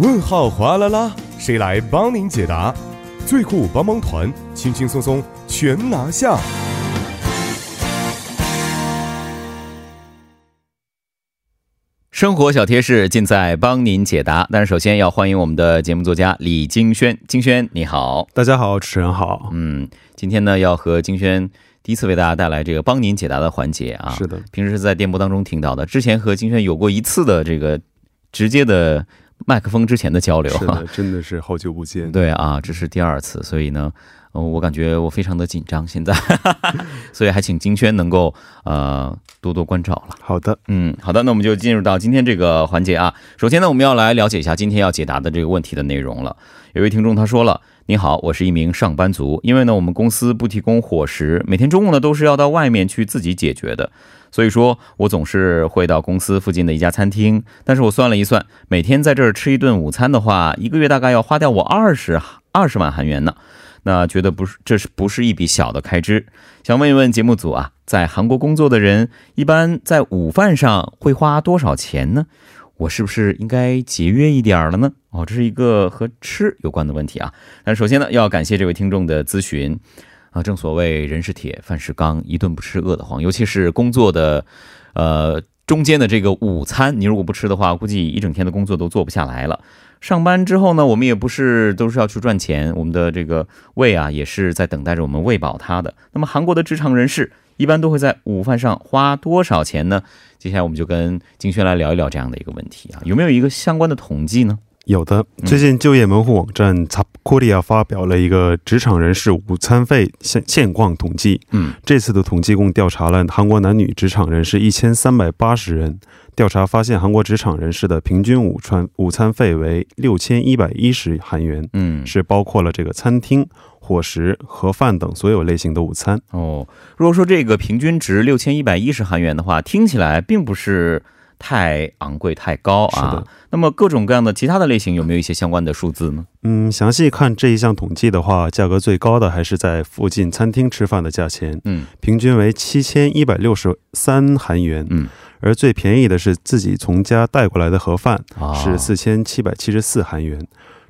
问号哗啦啦，谁来帮您解答？最酷帮帮团，轻轻松松全拿下。生活小贴士尽在帮您解答。但是首先要欢迎我们的节目作家李金轩，金轩你好，大家好，主持人好。嗯，今天呢要和金轩第一次为大家带来这个帮您解答的环节啊。是的，平时是在电波当中听到的，之前和金轩有过一次的这个直接的麦克风之前的交流，是的，真的是好久不见。对啊，这是第二次，所以呢。哦，我感觉我非常的紧张，现在，所以还请金轩能够呃多多关照了。好的，嗯，好的，那我们就进入到今天这个环节啊。首先呢，我们要来了解一下今天要解答的这个问题的内容了。有位听众他说了：“你好，我是一名上班族，因为呢我们公司不提供伙食，每天中午呢都是要到外面去自己解决的，所以说我总是会到公司附近的一家餐厅。但是我算了一算，每天在这儿吃一顿午餐的话，一个月大概要花掉我二十二十万韩元呢。”那觉得不是，这是不是一笔小的开支？想问一问节目组啊，在韩国工作的人一般在午饭上会花多少钱呢？我是不是应该节约一点了呢？哦，这是一个和吃有关的问题啊。那首先呢，要感谢这位听众的咨询啊。正所谓人是铁，饭是钢，一顿不吃饿得慌。尤其是工作的，呃，中间的这个午餐，你如果不吃的话，估计一整天的工作都做不下来了。上班之后呢，我们也不是都是要去赚钱，我们的这个胃啊，也是在等待着我们喂饱它的。那么韩国的职场人士一般都会在午饭上花多少钱呢？接下来我们就跟金轩来聊一聊这样的一个问题啊，有没有一个相关的统计呢？有的，最近就业门户网站 t a p k o r i a 发表了一个职场人士午餐费现现况统计。嗯，这次的统计共调查了韩国男女职场人士一千三百八十人。调查发现，韩国职场人士的平均午餐午餐费为六千一百一十韩元。嗯，是包括了这个餐厅、伙食、盒饭等所有类型的午餐。哦，如果说这个平均值六千一百一十韩元的话，听起来并不是。太昂贵、太高啊！是的。那么各种各样的其他的类型有没有一些相关的数字呢？嗯，详细看这一项统计的话，价格最高的还是在附近餐厅吃饭的价钱，嗯，平均为七千一百六十三韩元，嗯，而最便宜的是自己从家带过来的盒饭，是四千七百七十四韩元。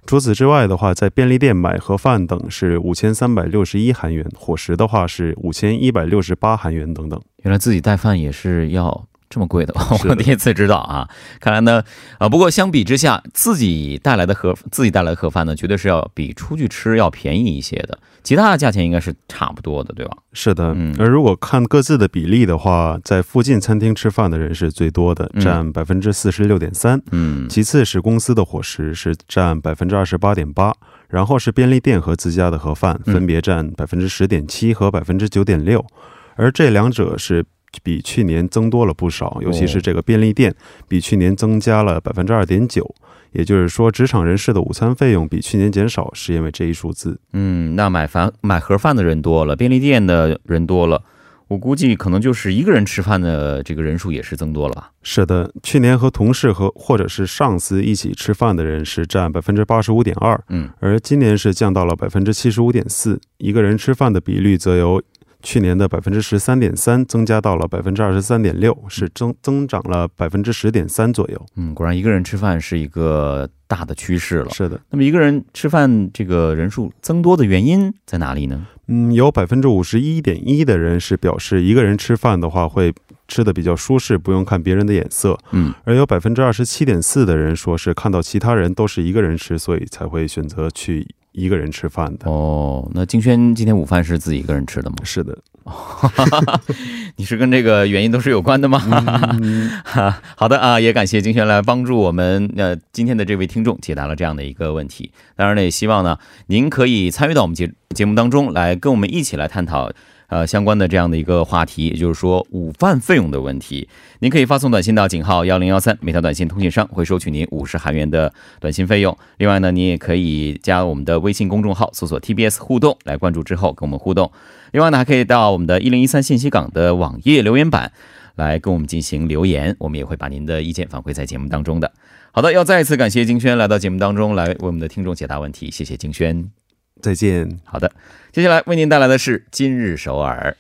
除此之外的话，在便利店买盒饭等是五千三百六十一韩元，伙食的话是五千一百六十八韩元等等。原来自己带饭也是要。这么贵的，我第一次知道啊！看来呢，啊，不过相比之下，自己带来的盒自己带来的盒饭呢，绝对是要比出去吃要便宜一些的。其他的价钱应该是差不多的，对吧？是的，嗯。而如果看各自的比例的话，在附近餐厅吃饭的人是最多的，占百分之四十六点三。嗯。其次是公司的伙食是占百分之二十八点八，然后是便利店和自家的盒饭分别占百分之十点七和百分之九点六，而这两者是。比去年增多了不少，尤其是这个便利店，比去年增加了百分之二点九。也就是说，职场人士的午餐费用比去年减少，是因为这一数字。嗯，那买饭买盒饭的人多了，便利店的人多了，我估计可能就是一个人吃饭的这个人数也是增多了吧？是的，去年和同事和或者是上司一起吃饭的人是占百分之八十五点二，嗯，而今年是降到了百分之七十五点四，一个人吃饭的比率则由。去年的百分之十三点三增加到了百分之二十三点六，是增增长了百分之十点三左右。嗯，果然一个人吃饭是一个大的趋势了。是的，那么一个人吃饭这个人数增多的原因在哪里呢？嗯，有百分之五十一点一的人是表示一个人吃饭的话会吃的比较舒适，不用看别人的眼色。嗯，而有百分之二十七点四的人说是看到其他人都是一个人吃，所以才会选择去。一个人吃饭的哦，那金轩今天午饭是自己一个人吃的吗？是的，你是跟这个原因都是有关的吗？好的啊，也感谢金轩来帮助我们。呃，今天的这位听众解答了这样的一个问题。当然呢，也希望呢，您可以参与到我们节节目当中来，跟我们一起来探讨。呃，相关的这样的一个话题，也就是说午饭费用的问题，您可以发送短信到井号幺零幺三，每条短信通信商会收取您五十韩元的短信费用。另外呢，您也可以加我们的微信公众号，搜索 TBS 互动来关注之后跟我们互动。另外呢，还可以到我们的一零一三信息港的网页留言板来跟我们进行留言，我们也会把您的意见反馈在节目当中的。好的，要再一次感谢金轩来到节目当中来为我们的听众解答问题，谢谢金轩。再见。好的，接下来为您带来的是今日首尔。